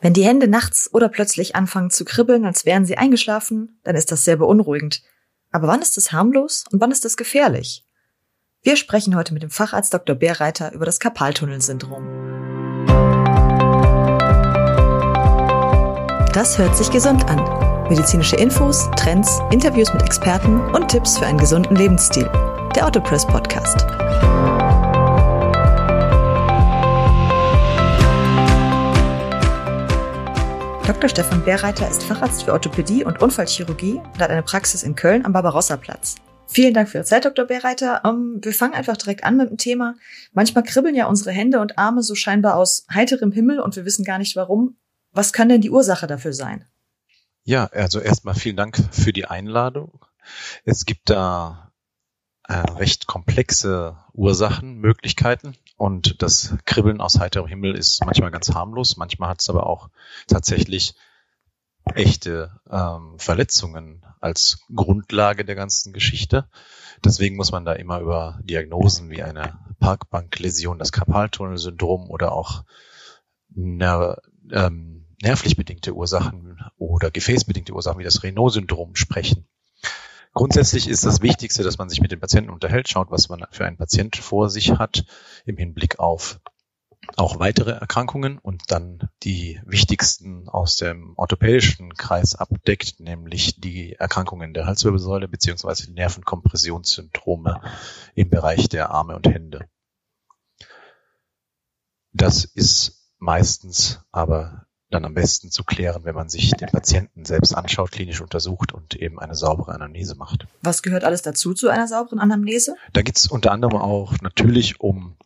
Wenn die Hände nachts oder plötzlich anfangen zu kribbeln, als wären sie eingeschlafen, dann ist das sehr beunruhigend. Aber wann ist es harmlos und wann ist es gefährlich? Wir sprechen heute mit dem Facharzt Dr. Bärreiter über das Karpaltunnelsyndrom. Das hört sich gesund an. Medizinische Infos, Trends, Interviews mit Experten und Tipps für einen gesunden Lebensstil. Der Autopress Podcast. Dr. Stefan Bärreiter ist Facharzt für Orthopädie und Unfallchirurgie und hat eine Praxis in Köln am Barbarossa-Platz. Vielen Dank für Ihre Zeit, Dr. Bärreiter. Um, ähm, wir fangen einfach direkt an mit dem Thema. Manchmal kribbeln ja unsere Hände und Arme so scheinbar aus heiterem Himmel und wir wissen gar nicht warum. Was kann denn die Ursache dafür sein? Ja, also erstmal vielen Dank für die Einladung. Es gibt da äh, recht komplexe Ursachen, Möglichkeiten. Und das Kribbeln aus heiterem Himmel ist manchmal ganz harmlos, manchmal hat es aber auch tatsächlich echte ähm, Verletzungen als Grundlage der ganzen Geschichte. Deswegen muss man da immer über Diagnosen wie eine Parkbankläsion, das Karpaltunnelsyndrom oder auch ner ähm, nervlich bedingte Ursachen oder gefäßbedingte Ursachen wie das Renault-Syndrom sprechen. Grundsätzlich ist das Wichtigste, dass man sich mit dem Patienten unterhält, schaut, was man für einen Patient vor sich hat im Hinblick auf auch weitere Erkrankungen und dann die wichtigsten aus dem orthopädischen Kreis abdeckt, nämlich die Erkrankungen der Halswirbelsäule beziehungsweise Nervenkompressionssyndrome im Bereich der Arme und Hände. Das ist meistens aber dann am besten zu klären, wenn man sich den Patienten selbst anschaut, klinisch untersucht und eben eine saubere Anamnese macht. Was gehört alles dazu zu einer sauberen Anamnese? Da geht es unter anderem auch natürlich um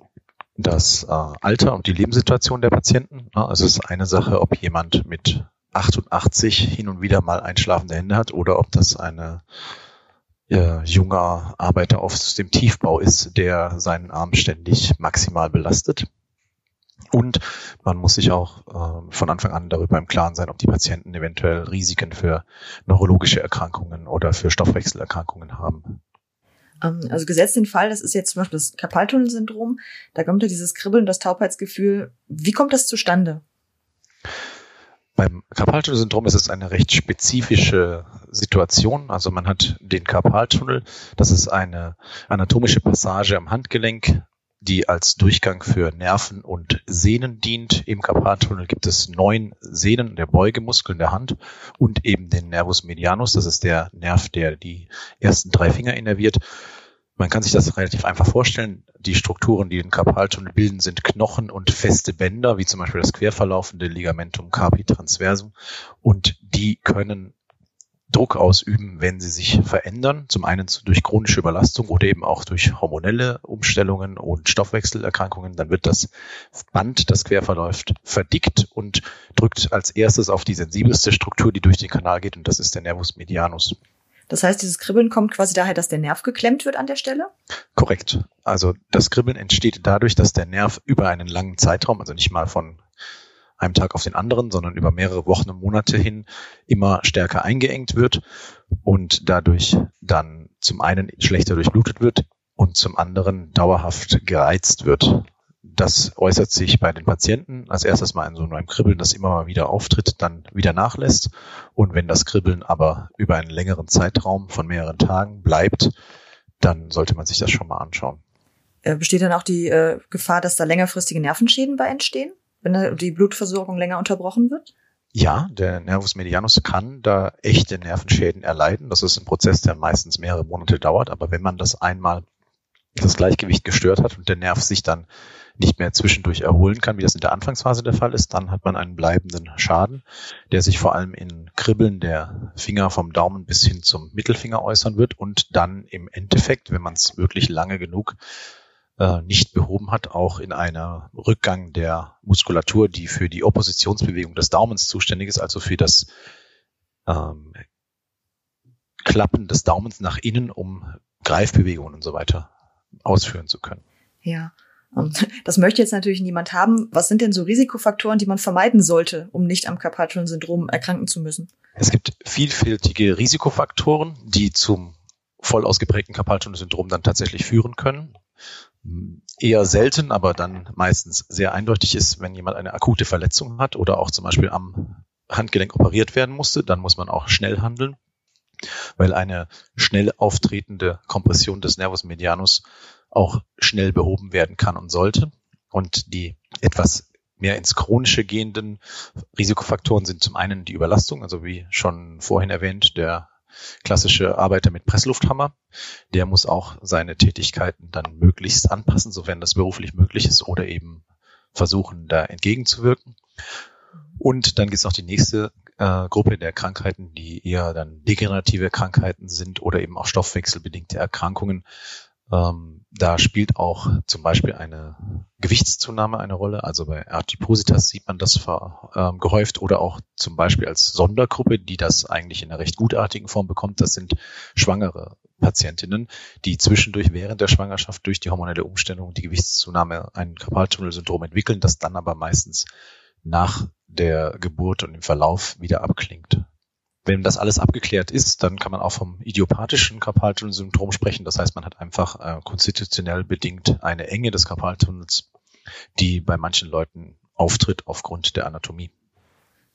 das äh, Alter und die Lebenssituation der Patienten. Also es ist eine Sache, ob jemand mit 88 hin und wieder mal einschlafende Hände hat oder ob das eine äh, junger Arbeiter aus dem Tiefbau ist, der seinen Arm ständig maximal belastet. Und man muss sich auch äh, von Anfang an darüber im Klaren sein, ob die Patienten eventuell Risiken für neurologische Erkrankungen oder für Stoffwechselerkrankungen haben. Ähm, also gesetzt den Fall, das ist jetzt zum Beispiel das Karpaltunnelsyndrom, da kommt ja dieses Kribbeln, das Taubheitsgefühl. Wie kommt das zustande? Beim Karpaltunnelsyndrom ist es eine recht spezifische Situation. Also man hat den Karpaltunnel, das ist eine anatomische Passage am Handgelenk, die als Durchgang für Nerven und Sehnen dient. Im Karpaltunnel gibt es neun Sehnen der Beugemuskeln der Hand und eben den Nervus medianus. Das ist der Nerv, der die ersten drei Finger innerviert. Man kann sich das relativ einfach vorstellen. Die Strukturen, die den Karpaltunnel bilden, sind Knochen und feste Bänder, wie zum Beispiel das querverlaufende Ligamentum carpi transversum. Und die können Druck ausüben, wenn sie sich verändern. Zum einen durch chronische Überlastung oder eben auch durch hormonelle Umstellungen und Stoffwechselerkrankungen. Dann wird das Band, das quer verläuft, verdickt und drückt als erstes auf die sensibelste Struktur, die durch den Kanal geht, und das ist der Nervus medianus. Das heißt, dieses Kribbeln kommt quasi daher, dass der Nerv geklemmt wird an der Stelle? Korrekt. Also das Kribbeln entsteht dadurch, dass der Nerv über einen langen Zeitraum, also nicht mal von einem Tag auf den anderen, sondern über mehrere Wochen und Monate hin immer stärker eingeengt wird und dadurch dann zum einen schlechter durchblutet wird und zum anderen dauerhaft gereizt wird. Das äußert sich bei den Patienten als erstes mal in so einem Kribbeln, das immer mal wieder auftritt, dann wieder nachlässt. Und wenn das Kribbeln aber über einen längeren Zeitraum von mehreren Tagen bleibt, dann sollte man sich das schon mal anschauen. Äh, besteht dann auch die äh, Gefahr, dass da längerfristige Nervenschäden bei entstehen? Wenn die Blutversorgung länger unterbrochen wird? Ja, der Nervus medianus kann da echte Nervenschäden erleiden. Das ist ein Prozess, der meistens mehrere Monate dauert. Aber wenn man das einmal das Gleichgewicht gestört hat und der Nerv sich dann nicht mehr zwischendurch erholen kann, wie das in der Anfangsphase der Fall ist, dann hat man einen bleibenden Schaden, der sich vor allem in Kribbeln der Finger vom Daumen bis hin zum Mittelfinger äußern wird und dann im Endeffekt, wenn man es wirklich lange genug äh, nicht behoben hat, auch in einer Rückgang der Muskulatur, die für die Oppositionsbewegung des Daumens zuständig ist, also für das ähm, Klappen des Daumens nach innen, um Greifbewegungen und so weiter ausführen zu können. Ja. Das möchte jetzt natürlich niemand haben. Was sind denn so Risikofaktoren, die man vermeiden sollte, um nicht am Carpathian-Syndrom erkranken zu müssen? Es gibt vielfältige Risikofaktoren, die zum voll ausgeprägten Carpathian-Syndrom dann tatsächlich führen können. Eher selten, aber dann meistens sehr eindeutig ist, wenn jemand eine akute Verletzung hat oder auch zum Beispiel am Handgelenk operiert werden musste, dann muss man auch schnell handeln, weil eine schnell auftretende Kompression des Nervus medianus auch schnell behoben werden kann und sollte. Und die etwas mehr ins Chronische gehenden Risikofaktoren sind zum einen die Überlastung, also wie schon vorhin erwähnt, der klassische Arbeiter mit Presslufthammer. Der muss auch seine Tätigkeiten dann möglichst anpassen, sofern das beruflich möglich ist, oder eben versuchen, da entgegenzuwirken. Und dann gibt es noch die nächste äh, Gruppe der Krankheiten, die eher dann degenerative Krankheiten sind oder eben auch stoffwechselbedingte Erkrankungen, ähm, da spielt auch zum Beispiel eine Gewichtszunahme eine Rolle. Also bei Adipositas sieht man das ähm, gehäuft oder auch zum Beispiel als Sondergruppe, die das eigentlich in einer recht gutartigen Form bekommt. Das sind schwangere Patientinnen, die zwischendurch während der Schwangerschaft durch die hormonelle Umstellung die Gewichtszunahme ein Karpaltunnelsyndrom entwickeln, das dann aber meistens nach der Geburt und im Verlauf wieder abklingt. Wenn das alles abgeklärt ist, dann kann man auch vom idiopathischen Karpaltunnelsyndrom sprechen. Das heißt, man hat einfach äh, konstitutionell bedingt eine Enge des Karpaltunnels, die bei manchen Leuten auftritt aufgrund der Anatomie.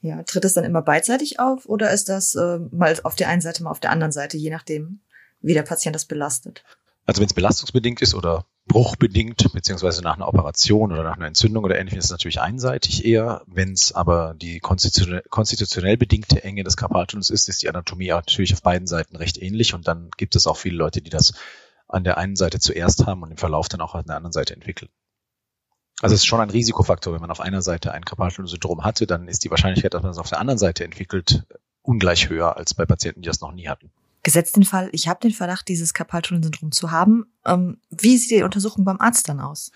Ja, tritt es dann immer beidseitig auf oder ist das äh, mal auf der einen Seite, mal auf der anderen Seite, je nachdem, wie der Patient das belastet? Also wenn es belastungsbedingt ist oder bruchbedingt, beziehungsweise nach einer Operation oder nach einer Entzündung oder ähnlichem, ist natürlich einseitig eher. Wenn es aber die konstitutionell, konstitutionell bedingte Enge des Karpaltunnels ist, ist die Anatomie natürlich auf beiden Seiten recht ähnlich und dann gibt es auch viele Leute, die das an der einen Seite zuerst haben und im Verlauf dann auch an der anderen Seite entwickeln. Also es ist schon ein Risikofaktor. Wenn man auf einer Seite ein Karpaltunnelsyndrom hatte, dann ist die Wahrscheinlichkeit, dass man es auf der anderen Seite entwickelt, ungleich höher als bei Patienten, die das noch nie hatten. Gesetzt den Fall, ich habe den Verdacht, dieses Karpaltunnelsyndrom zu haben. Ähm, wie sieht die Untersuchung beim Arzt dann aus?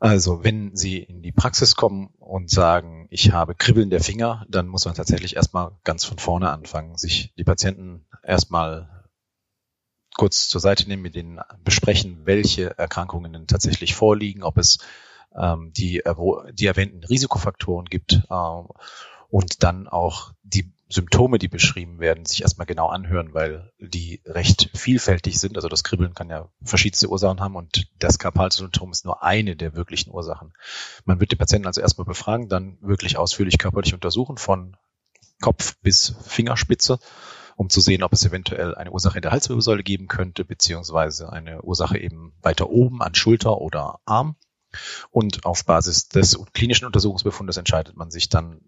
Also wenn Sie in die Praxis kommen und sagen, ich habe Kribbeln der Finger, dann muss man tatsächlich erstmal ganz von vorne anfangen, sich die Patienten erstmal kurz zur Seite nehmen, mit denen besprechen, welche Erkrankungen denn tatsächlich vorliegen, ob es ähm, die, die erwähnten Risikofaktoren gibt äh, und dann auch die Symptome, die beschrieben werden, sich erstmal genau anhören, weil die recht vielfältig sind. Also das Kribbeln kann ja verschiedenste Ursachen haben und das Karpalsyndrom ist nur eine der wirklichen Ursachen. Man wird den Patienten also erstmal befragen, dann wirklich ausführlich körperlich untersuchen von Kopf bis Fingerspitze, um zu sehen, ob es eventuell eine Ursache in der Halswirbelsäule geben könnte, beziehungsweise eine Ursache eben weiter oben an Schulter oder Arm. Und auf Basis des klinischen Untersuchungsbefundes entscheidet man sich dann,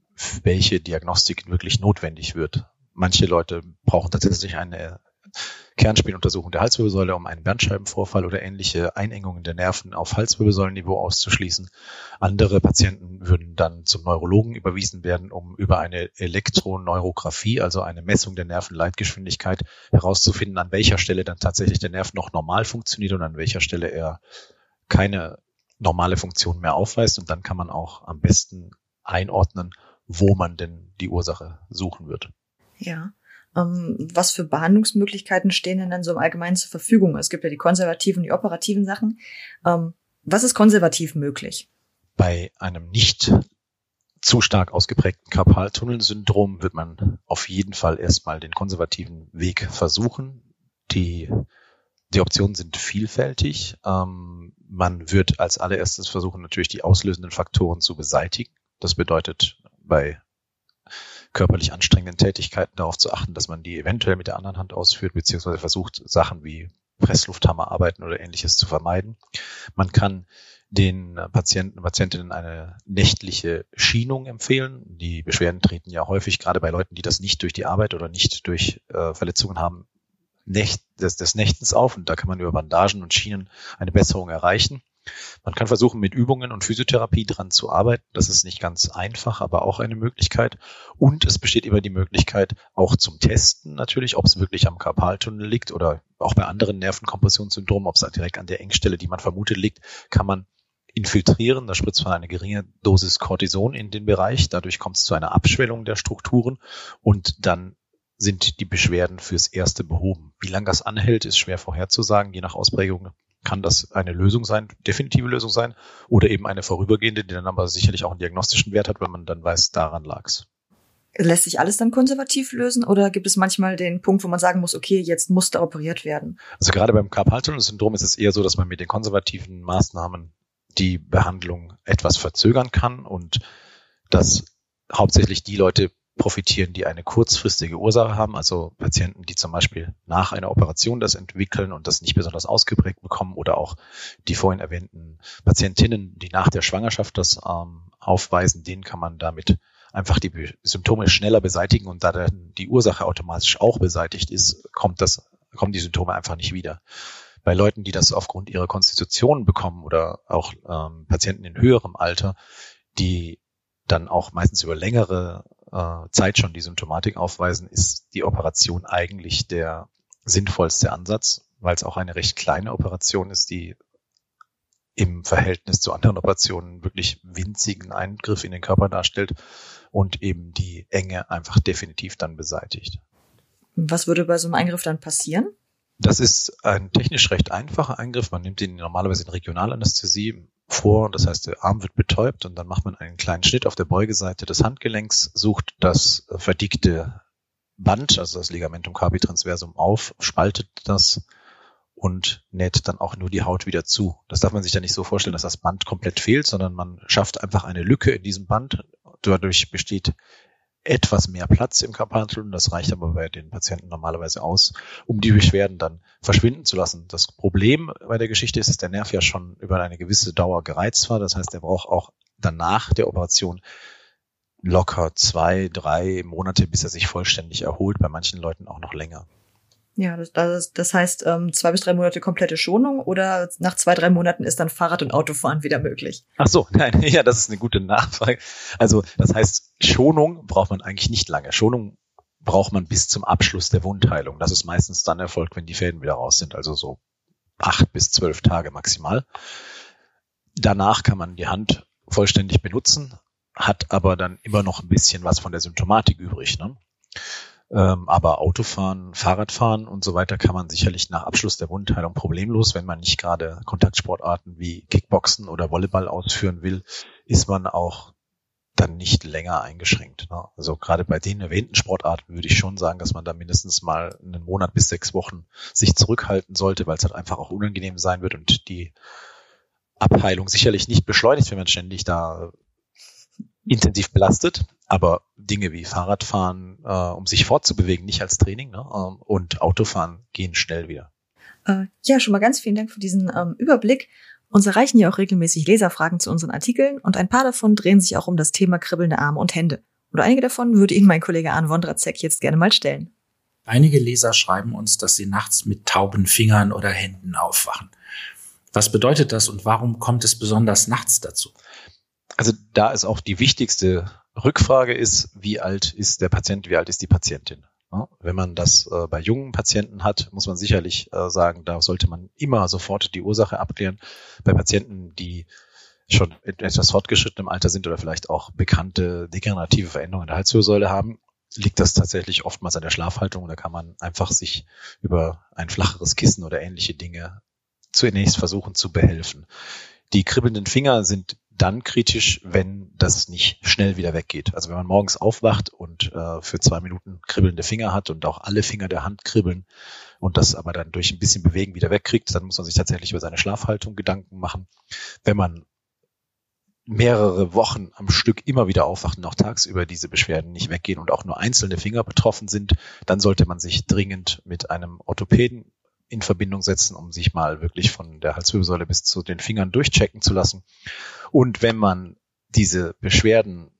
welche Diagnostik wirklich notwendig wird. Manche Leute brauchen tatsächlich eine Kernspinuntersuchung der Halswirbelsäule, um einen Bandscheibenvorfall oder ähnliche Einengungen der Nerven auf Halswirbelsäulenniveau auszuschließen. Andere Patienten würden dann zum Neurologen überwiesen werden, um über eine Elektroneurographie, also eine Messung der Nervenleitgeschwindigkeit, herauszufinden, an welcher Stelle dann tatsächlich der Nerv noch normal funktioniert und an welcher Stelle er keine normale Funktion mehr aufweist. Und dann kann man auch am besten einordnen, wo man denn die Ursache suchen wird. Ja. Ähm, was für Behandlungsmöglichkeiten stehen denn dann so im Allgemeinen zur Verfügung? Es gibt ja die konservativen und die operativen Sachen. Ähm, was ist konservativ möglich? Bei einem nicht zu stark ausgeprägten Karpaltunnelsyndrom wird man auf jeden Fall erstmal den konservativen Weg versuchen. Die, die Optionen sind vielfältig. Ähm, man wird als allererstes versuchen, natürlich die auslösenden Faktoren zu beseitigen. Das bedeutet bei körperlich anstrengenden Tätigkeiten darauf zu achten, dass man die eventuell mit der anderen Hand ausführt, beziehungsweise versucht, Sachen wie Presslufthammer arbeiten oder ähnliches zu vermeiden. Man kann den Patienten, Patientinnen eine nächtliche Schienung empfehlen. Die Beschwerden treten ja häufig gerade bei Leuten, die das nicht durch die Arbeit oder nicht durch äh, Verletzungen haben, Nächt, des, des Nächtens auf. Und da kann man über Bandagen und Schienen eine Besserung erreichen. Man kann versuchen, mit Übungen und Physiotherapie dran zu arbeiten. Das ist nicht ganz einfach, aber auch eine Möglichkeit. Und es besteht immer die Möglichkeit, auch zum Testen natürlich, ob es wirklich am Karpaltunnel liegt oder auch bei anderen Nervenkompressionssyndromen, ob es direkt an der Engstelle, die man vermutet, liegt, kann man infiltrieren. Da spritzt man eine geringe Dosis Cortison in den Bereich. Dadurch kommt es zu einer Abschwellung der Strukturen und dann sind die Beschwerden fürs Erste behoben. Wie lange das anhält, ist schwer vorherzusagen, je nach Ausprägung kann das eine Lösung sein, definitive Lösung sein, oder eben eine vorübergehende, die dann aber sicherlich auch einen diagnostischen Wert hat, wenn man dann weiß, daran lag's. Lässt sich alles dann konservativ lösen oder gibt es manchmal den Punkt, wo man sagen muss, okay, jetzt muss da operiert werden? Also gerade beim Carpal-Tunnel-Syndrom ist es eher so, dass man mit den konservativen Maßnahmen die Behandlung etwas verzögern kann und dass hauptsächlich die Leute profitieren, die eine kurzfristige Ursache haben, also Patienten, die zum Beispiel nach einer Operation das entwickeln und das nicht besonders ausgeprägt bekommen oder auch die vorhin erwähnten Patientinnen, die nach der Schwangerschaft das ähm, aufweisen, denen kann man damit einfach die Symptome schneller beseitigen und da dann die Ursache automatisch auch beseitigt ist, kommt das, kommen die Symptome einfach nicht wieder. Bei Leuten, die das aufgrund ihrer Konstitution bekommen oder auch ähm, Patienten in höherem Alter, die dann auch meistens über längere äh, Zeit schon die Symptomatik aufweisen, ist die Operation eigentlich der sinnvollste Ansatz, weil es auch eine recht kleine Operation ist, die im Verhältnis zu anderen Operationen wirklich winzigen Eingriff in den Körper darstellt und eben die Enge einfach definitiv dann beseitigt. Was würde bei so einem Eingriff dann passieren? Das ist ein technisch recht einfacher Eingriff. Man nimmt ihn normalerweise in Regionalanästhesie vor. Das heißt, der Arm wird betäubt und dann macht man einen kleinen Schnitt auf der Beugeseite des Handgelenks, sucht das verdickte Band, also das Ligamentum carpi transversum auf, spaltet das und näht dann auch nur die Haut wieder zu. Das darf man sich ja nicht so vorstellen, dass das Band komplett fehlt, sondern man schafft einfach eine Lücke in diesem Band. Dadurch besteht etwas mehr Platz im Carpaltunnel. Das reicht aber bei den Patienten normalerweise aus, um die Beschwerden dann verschwinden zu lassen. Das Problem bei der Geschichte ist, dass der Nerv ja schon über eine gewisse Dauer gereizt war. Das heißt, er braucht auch danach der Operation locker zwei, drei Monate, bis er sich vollständig erholt. Bei manchen Leuten auch noch länger. Ja, das, das, das heißt ähm, zwei bis drei Monate komplette Schonung oder nach zwei, drei Monaten ist dann Fahrrad- und Autofahren wieder möglich? Ach so, nein, ja, das ist eine gute Nachfrage. Also das heißt, Schonung braucht man eigentlich nicht lange. Schonung braucht man bis zum Abschluss der Wundheilung. Das ist meistens dann erfolgt, wenn die Fäden wieder raus sind, also so acht bis zwölf Tage maximal. Danach kann man die Hand vollständig benutzen, hat aber dann immer noch ein bisschen was von der Symptomatik übrig. Ne? Ähm, aber Autofahren, Fahrradfahren und so weiter kann man sicherlich nach Abschluss der Wundheilung problemlos, wenn man nicht gerade Kontaktsportarten wie Kickboxen oder Volleyball ausführen will, ist man auch dann nicht länger eingeschränkt. Ne? Also gerade bei den erwähnten Sportarten würde ich schon sagen, dass man da mindestens mal einen Monat bis sechs Wochen sich zurückhalten sollte, weil es halt einfach auch unangenehm sein wird und die Abheilung sicherlich nicht beschleunigt, wenn man ständig da intensiv belastet, aber Dinge wie Fahrradfahren, äh, um sich fortzubewegen, nicht als Training, ne? Ähm, und Autofahren gehen schnell wieder. Äh, ja, schon mal ganz vielen Dank für diesen ähm, Überblick. Uns erreichen ja auch regelmäßig Leserfragen zu unseren Artikeln und ein paar davon drehen sich auch um das Thema kribbelnde Arme und Hände. Oder einige davon würde Ihnen mein Kollege Arne Wondrazek jetzt gerne mal stellen. Einige Leser schreiben uns, dass sie nachts mit tauben Fingern oder Händen aufwachen. Was bedeutet das und warum kommt es besonders nachts dazu? Also da ist auch die wichtigste Rückfrage ist, wie alt ist der Patient, wie alt ist die Patientin? Wenn man das äh, bei jungen Patienten hat, muss man sicherlich äh, sagen, da sollte man immer sofort die Ursache abklären. Bei Patienten, die schon in etwas fortgeschrittenem Alter sind oder vielleicht auch bekannte degenerative Veränderungen der Halswirbelsäule haben, liegt das tatsächlich oftmals an der Schlafhaltung. Da kann man einfach sich über ein flacheres Kissen oder ähnliche Dinge zunächst versuchen zu behelfen. Die kribbelnden Finger sind dann kritisch, wenn das nicht schnell wieder weggeht. Also wenn man morgens aufwacht und äh, für zwei Minuten kribbelnde Finger hat und auch alle Finger der Hand kribbeln und das aber dann durch ein bisschen Bewegen wieder wegkriegt, dann muss man sich tatsächlich über seine Schlafhaltung Gedanken machen. Wenn man mehrere Wochen am Stück immer wieder aufwacht und auch tagsüber diese Beschwerden nicht weggehen und auch nur einzelne Finger betroffen sind, dann sollte man sich dringend mit einem Orthopäden in Verbindung setzen, um sich mal wirklich von der Halswirbelsäule bis zu den Fingern durchchecken zu lassen. Und wenn man diese Beschwerden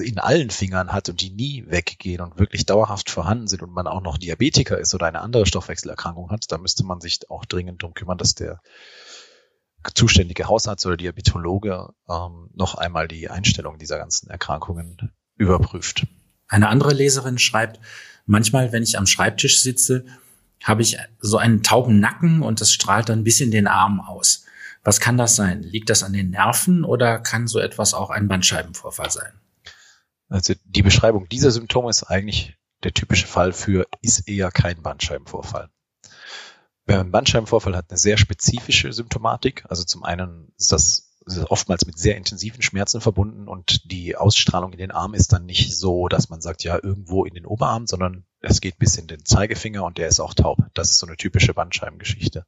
in allen Fingern hat und die nie weggehen und wirklich dauerhaft vorhanden sind und man auch noch Diabetiker ist oder eine andere Stoffwechselerkrankung hat, dann müsste man sich auch dringend darum kümmern, dass der zuständige Hausarzt oder Diabetologe ähm, noch einmal die Einstellung dieser ganzen Erkrankungen überprüft. Eine andere Leserin schreibt, manchmal, wenn ich am Schreibtisch sitze, habe ich so einen tauben Nacken und das strahlt dann bis in den Arm aus. Was kann das sein? Liegt das an den Nerven oder kann so etwas auch ein Bandscheibenvorfall sein? Also die Beschreibung dieser Symptome ist eigentlich der typische Fall für ist eher kein Bandscheibenvorfall. Ein Bandscheibenvorfall hat eine sehr spezifische Symptomatik. Also zum einen ist das oftmals mit sehr intensiven Schmerzen verbunden und die Ausstrahlung in den Arm ist dann nicht so, dass man sagt, ja, irgendwo in den Oberarm, sondern es geht bis in den Zeigefinger und der ist auch taub. Das ist so eine typische Bandscheibengeschichte.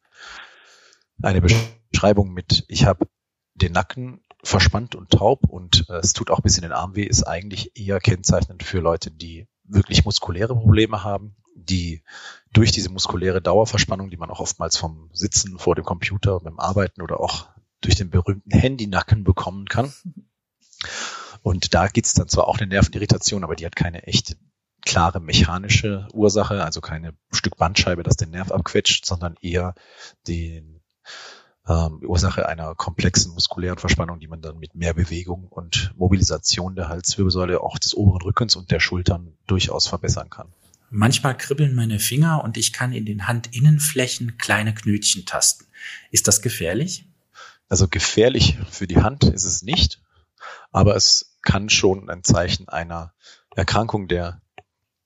Eine Beschreibung mit, ich habe den Nacken verspannt und taub und äh, es tut auch bis in den Arm weh, ist eigentlich eher kennzeichnend für Leute, die wirklich muskuläre Probleme haben, die durch diese muskuläre Dauerverspannung, die man auch oftmals vom Sitzen vor dem Computer, beim Arbeiten oder auch durch den berühmten Handynacken bekommen kann. Und da gibt's dann zwar auch eine Nervenirritation, aber die hat keine echte klare mechanische Ursache, also keine Stück Bandscheibe, das den Nerv abquetscht, sondern eher den ähm, Ursache einer komplexen muskulären Verspannung, die man dann mit mehr Bewegung und Mobilisation der Halswirbelsäule, auch des oberen Rückens und der Schultern durchaus verbessern kann. Manchmal kribbeln meine Finger und ich kann in den Handinnenflächen kleine Knötchen tasten. Ist das gefährlich? Also gefährlich für die Hand ist es nicht, aber es kann schon ein Zeichen einer Erkrankung der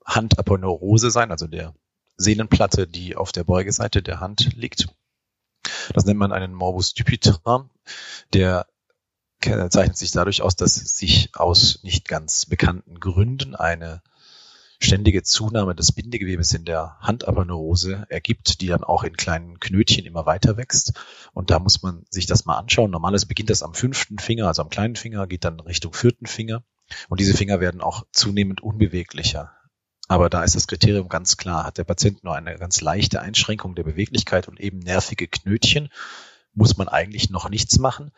Handaponeurose sein, also der Sehnenplatte, die auf der Beugeseite der Hand liegt. Das nennt man einen Morbus Dupuytren, der zeichnet sich dadurch aus, dass sich aus nicht ganz bekannten Gründen eine ständige Zunahme des Bindegewebes in der Handaponeurose ergibt, die dann auch in kleinen Knötchen immer weiter wächst. Und da muss man sich das mal anschauen. Normalerweise beginnt das am fünften Finger, also am kleinen Finger, geht dann Richtung vierten Finger. Und diese Finger werden auch zunehmend unbeweglicher. Aber da ist das Kriterium ganz klar. Hat der Patient nur eine ganz leichte Einschränkung der Beweglichkeit und eben nervige Knötchen, muss man eigentlich noch nichts machen.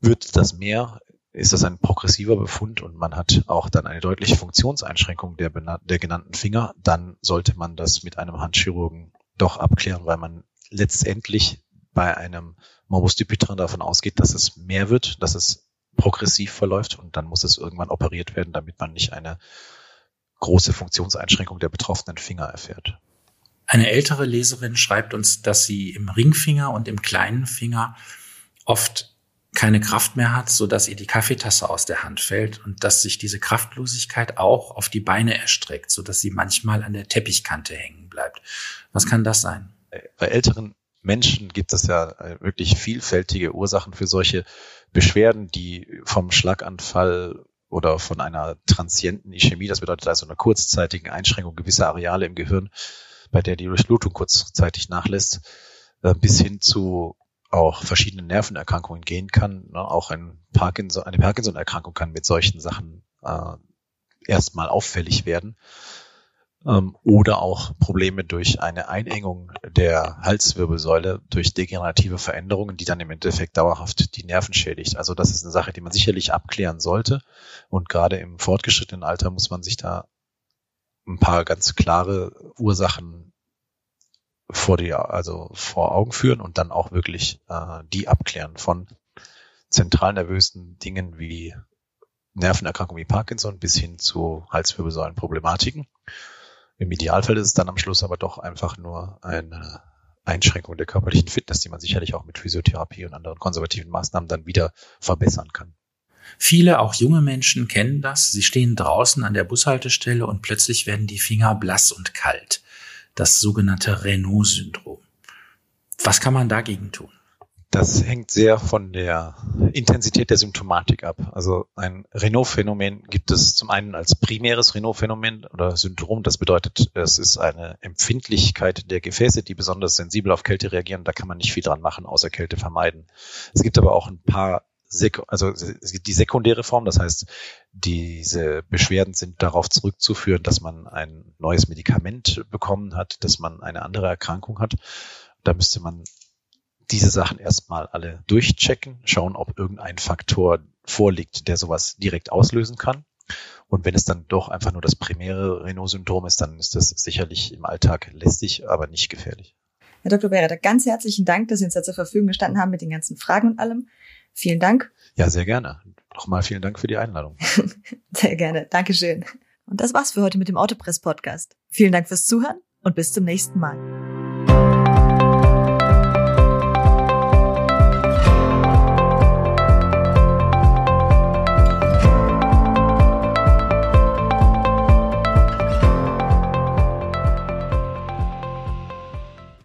Wird das mehr, ist das ein progressiver Befund und man hat auch dann eine deutliche Funktionseinschränkung der, der genannten Finger, dann sollte man das mit einem Handchirurgen doch abklären, weil man letztendlich bei einem Morbus Dupuytren davon ausgeht, dass es mehr wird, dass es progressiv verläuft und dann muss es irgendwann operiert werden, damit man nicht eine große Funktionseinschränkung der betroffenen Finger erfährt. Eine ältere Leserin schreibt uns, dass sie im Ringfinger und im kleinen Finger oft keine Kraft mehr hat, so dass ihr die Kaffeetasse aus der Hand fällt und dass sich diese Kraftlosigkeit auch auf die Beine erstreckt, so dass sie manchmal an der Teppichkante hängen bleibt. Was kann das sein? Bei älteren Menschen gibt es ja äh, wirklich vielfältige Ursachen für solche Beschwerden, die vom Schlaganfall oder von einer transienten Ischämie, das bedeutet also einer kurzzeitigen Einschränkung gewisser Areale im Gehirn, bei der die Durchblutung kurzzeitig nachlässt, äh, bis hin zu auch verschiedenen Nervenerkrankungen gehen kann. Ne? Auch ein Parkinson, eine Parkinson-Erkrankung kann mit solchen Sachen äh, erstmal auffällig werden. Ähm, oder auch Probleme durch eine Einengung der Halswirbelsäule durch degenerative Veränderungen, die dann im Endeffekt dauerhaft die Nerven schädigt. Also das ist eine Sache, die man sicherlich abklären sollte. Und gerade im fortgeschrittenen Alter muss man sich da ein paar ganz klare Ursachen vor die, also vor Augen führen und dann auch wirklich äh, die abklären von zentralnervösen Dingen wie Nervenerkrankungen wie Parkinson bis hin zu Halswirbelsäulenproblematiken. Im Idealfall ist es dann am Schluss aber doch einfach nur eine Einschränkung der körperlichen Fitness, die man sicherlich auch mit Physiotherapie und anderen konservativen Maßnahmen dann wieder verbessern kann. Viele, auch junge Menschen, kennen das. Sie stehen draußen an der Bushaltestelle und plötzlich werden die Finger blass und kalt das sogenannte Renault-Syndrom. Was kann man dagegen tun? Das hängt sehr von der Intensität der Symptomatik ab. Also ein Renault-Phänomen gibt es zum einen als primäres Renault-Phänomen oder Syndrom. Das bedeutet, es ist eine Empfindlichkeit der Gefäße, die besonders sensibel auf Kälte reagieren. Da kann man nicht viel dran machen, außer Kälte vermeiden. Es gibt aber auch ein paar also die sekundäre Form, das heißt, diese Beschwerden sind darauf zurückzuführen, dass man ein neues Medikament bekommen hat, dass man eine andere Erkrankung hat. Da müsste man diese Sachen erstmal alle durchchecken, schauen, ob irgendein Faktor vorliegt, der sowas direkt auslösen kann. Und wenn es dann doch einfach nur das primäre Renault-Syndrom ist, dann ist das sicherlich im Alltag lästig, aber nicht gefährlich. Herr Dr. Bereder, ganz herzlichen Dank, dass Sie uns da zur Verfügung gestanden haben mit den ganzen Fragen und allem. Vielen Dank. Ja, sehr gerne. Nochmal vielen Dank für die Einladung. sehr gerne. Dankeschön. Und das war's für heute mit dem Autopress Podcast. Vielen Dank fürs Zuhören und bis zum nächsten Mal.